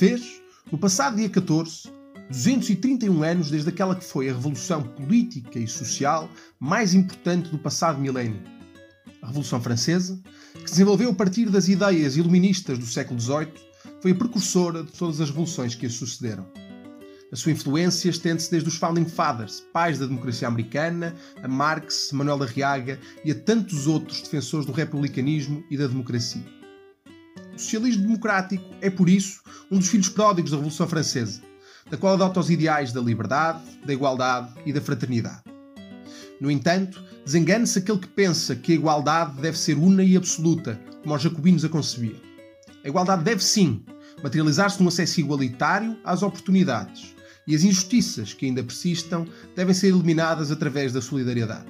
Fez, no passado dia 14, 231 anos desde aquela que foi a revolução política e social mais importante do passado milénio. A Revolução Francesa, que se desenvolveu a partir das ideias iluministas do século XVIII, foi a precursora de todas as revoluções que a sucederam. A sua influência estende-se desde os Founding Fathers, pais da democracia americana, a Marx, Manuel da Riaga e a tantos outros defensores do republicanismo e da democracia. Socialismo democrático é, por isso, um dos filhos pródigos da Revolução Francesa, da qual adota os ideais da liberdade, da igualdade e da fraternidade. No entanto, desengane-se aquele que pensa que a igualdade deve ser una e absoluta, como os jacobinos a concebiam. A igualdade deve sim materializar-se num acesso igualitário às oportunidades, e as injustiças que ainda persistam devem ser eliminadas através da solidariedade.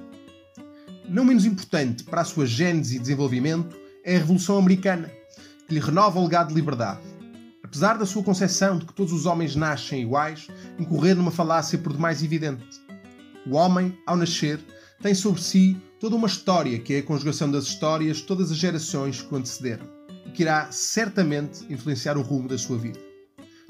Não menos importante para a sua gênese e desenvolvimento é a Revolução Americana, que lhe renova o legado de liberdade. Apesar da sua concepção de que todos os homens nascem iguais, incorrer numa falácia por demais evidente. O homem, ao nascer, tem sobre si toda uma história que é a conjugação das histórias de todas as gerações que o antecederam e que irá certamente influenciar o rumo da sua vida.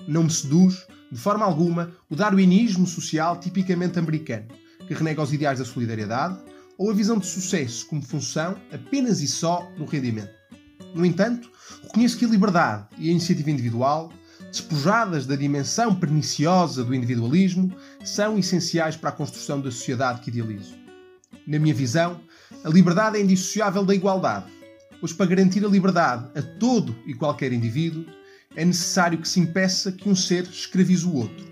Não me seduz, de forma alguma, o darwinismo social tipicamente americano, que renega os ideais da solidariedade ou a visão de sucesso como função apenas e só do rendimento. No entanto, reconheço que a liberdade e a iniciativa individual, despojadas da dimensão perniciosa do individualismo, são essenciais para a construção da sociedade que idealizo. Na minha visão, a liberdade é indissociável da igualdade, pois para garantir a liberdade a todo e qualquer indivíduo, é necessário que se impeça que um ser escravize o outro,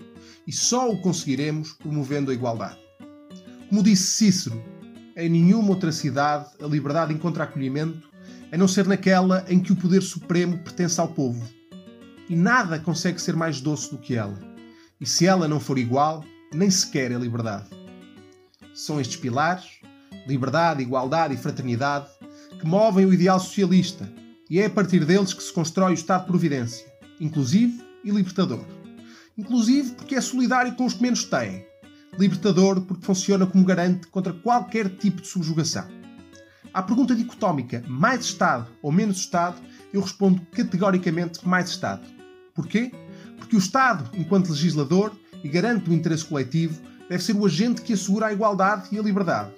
e só o conseguiremos promovendo a igualdade. Como disse Cícero, em nenhuma outra cidade a liberdade encontra acolhimento a não ser naquela em que o poder supremo pertence ao povo. E nada consegue ser mais doce do que ela. E se ela não for igual, nem sequer é liberdade. São estes pilares, liberdade, igualdade e fraternidade, que movem o ideal socialista, e é a partir deles que se constrói o Estado de Providência, inclusivo e libertador. Inclusivo porque é solidário com os que menos têm, libertador porque funciona como garante contra qualquer tipo de subjugação. À pergunta dicotómica mais Estado ou menos Estado, eu respondo categoricamente mais Estado. Porquê? Porque o Estado, enquanto legislador e garante o interesse coletivo, deve ser o agente que assegura a igualdade e a liberdade.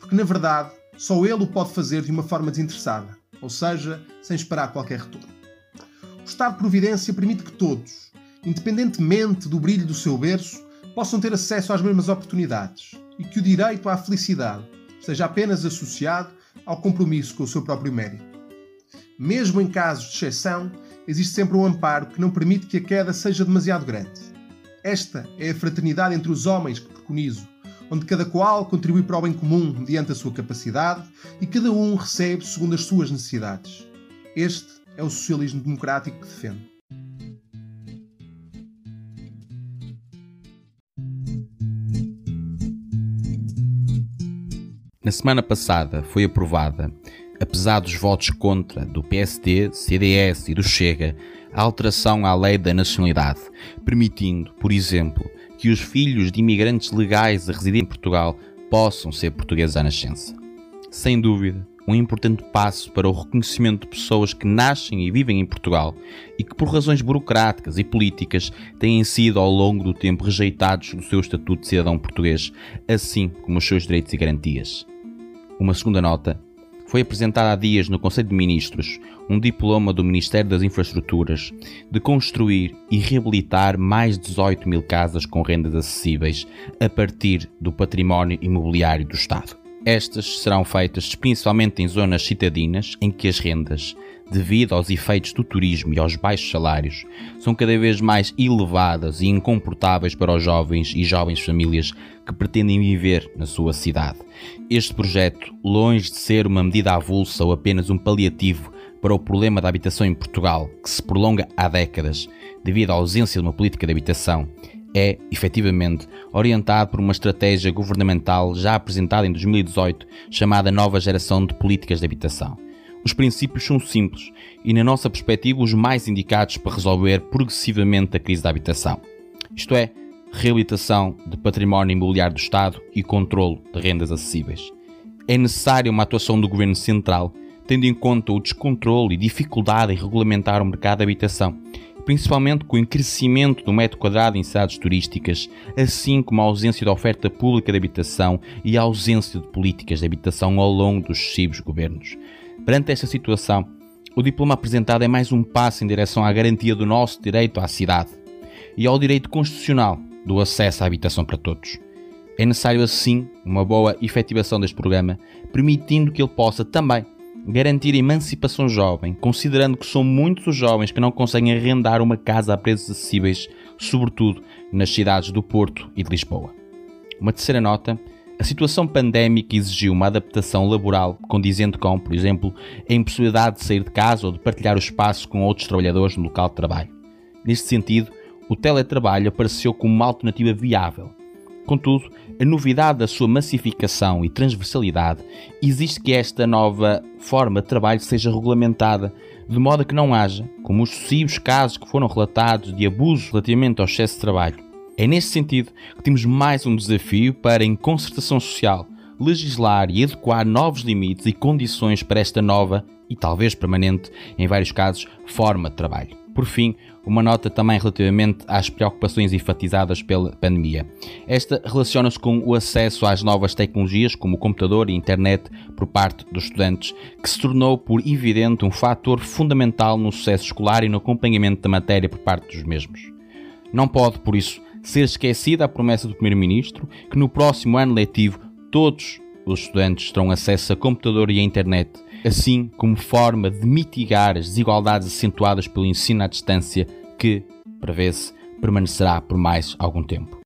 Porque, na verdade, só ele o pode fazer de uma forma desinteressada, ou seja, sem esperar qualquer retorno. O Estado de Providência permite que todos, independentemente do brilho do seu berço, possam ter acesso às mesmas oportunidades e que o direito à felicidade seja apenas associado ao compromisso com o seu próprio mérito. Mesmo em casos de exceção, existe sempre um amparo que não permite que a queda seja demasiado grande. Esta é a fraternidade entre os homens que preconizo, onde cada qual contribui para o bem comum mediante a sua capacidade e cada um recebe segundo as suas necessidades. Este é o socialismo democrático que defendo. Na semana passada foi aprovada, apesar dos votos contra do PSD, CDS e do Chega, a alteração à lei da nacionalidade, permitindo, por exemplo, que os filhos de imigrantes legais a residir em Portugal possam ser portugueses à nascença. Sem dúvida, um importante passo para o reconhecimento de pessoas que nascem e vivem em Portugal e que, por razões burocráticas e políticas, têm sido ao longo do tempo rejeitados do seu estatuto de cidadão português, assim como os seus direitos e garantias. Uma segunda nota. Foi apresentada há dias no Conselho de Ministros um diploma do Ministério das Infraestruturas de construir e reabilitar mais de 18 mil casas com rendas acessíveis a partir do património imobiliário do Estado. Estas serão feitas principalmente em zonas citadinas em que as rendas, devido aos efeitos do turismo e aos baixos salários, são cada vez mais elevadas e incomportáveis para os jovens e jovens famílias que pretendem viver na sua cidade. Este projeto, longe de ser uma medida avulsa ou apenas um paliativo para o problema da habitação em Portugal, que se prolonga há décadas devido à ausência de uma política de habitação, é, efetivamente, orientado por uma estratégia governamental já apresentada em 2018, chamada Nova Geração de Políticas de Habitação. Os princípios são simples e, na nossa perspectiva, os mais indicados para resolver progressivamente a crise da habitação. Isto é, reabilitação de património imobiliário do Estado e controle de rendas acessíveis. É necessária uma atuação do Governo Central, tendo em conta o descontrole e dificuldade em regulamentar o mercado de habitação principalmente com o crescimento do metro quadrado em cidades turísticas, assim como a ausência de oferta pública de habitação e a ausência de políticas de habitação ao longo dos sucessivos governos. Perante esta situação, o diploma apresentado é mais um passo em direção à garantia do nosso direito à cidade e ao direito constitucional do acesso à habitação para todos. É necessário, assim, uma boa efetivação deste programa, permitindo que ele possa também garantir a emancipação jovem, considerando que são muitos os jovens que não conseguem arrendar uma casa a preços acessíveis, sobretudo nas cidades do Porto e de Lisboa. Uma terceira nota a situação pandémica exigiu uma adaptação laboral condizente com, por exemplo, a impossibilidade de sair de casa ou de partilhar o espaço com outros trabalhadores no local de trabalho. Neste sentido, o teletrabalho apareceu como uma alternativa viável. Contudo, a novidade da sua massificação e transversalidade exige que esta nova forma de trabalho seja regulamentada, de modo que não haja, como os sucessivos casos que foram relatados de abusos relativamente ao excesso de trabalho, é neste sentido que temos mais um desafio para, em concertação social, legislar e adequar novos limites e condições para esta nova e talvez permanente, em vários casos, forma de trabalho. Por fim, uma nota também relativamente às preocupações enfatizadas pela pandemia. Esta relaciona-se com o acesso às novas tecnologias, como o computador e internet, por parte dos estudantes, que se tornou, por evidente, um fator fundamental no sucesso escolar e no acompanhamento da matéria por parte dos mesmos. Não pode, por isso, ser esquecida a promessa do Primeiro-Ministro que no próximo ano letivo todos os estudantes terão acesso a computador e a internet, assim como forma de mitigar as desigualdades acentuadas pelo ensino à distância que, prevê-se, permanecerá por mais algum tempo.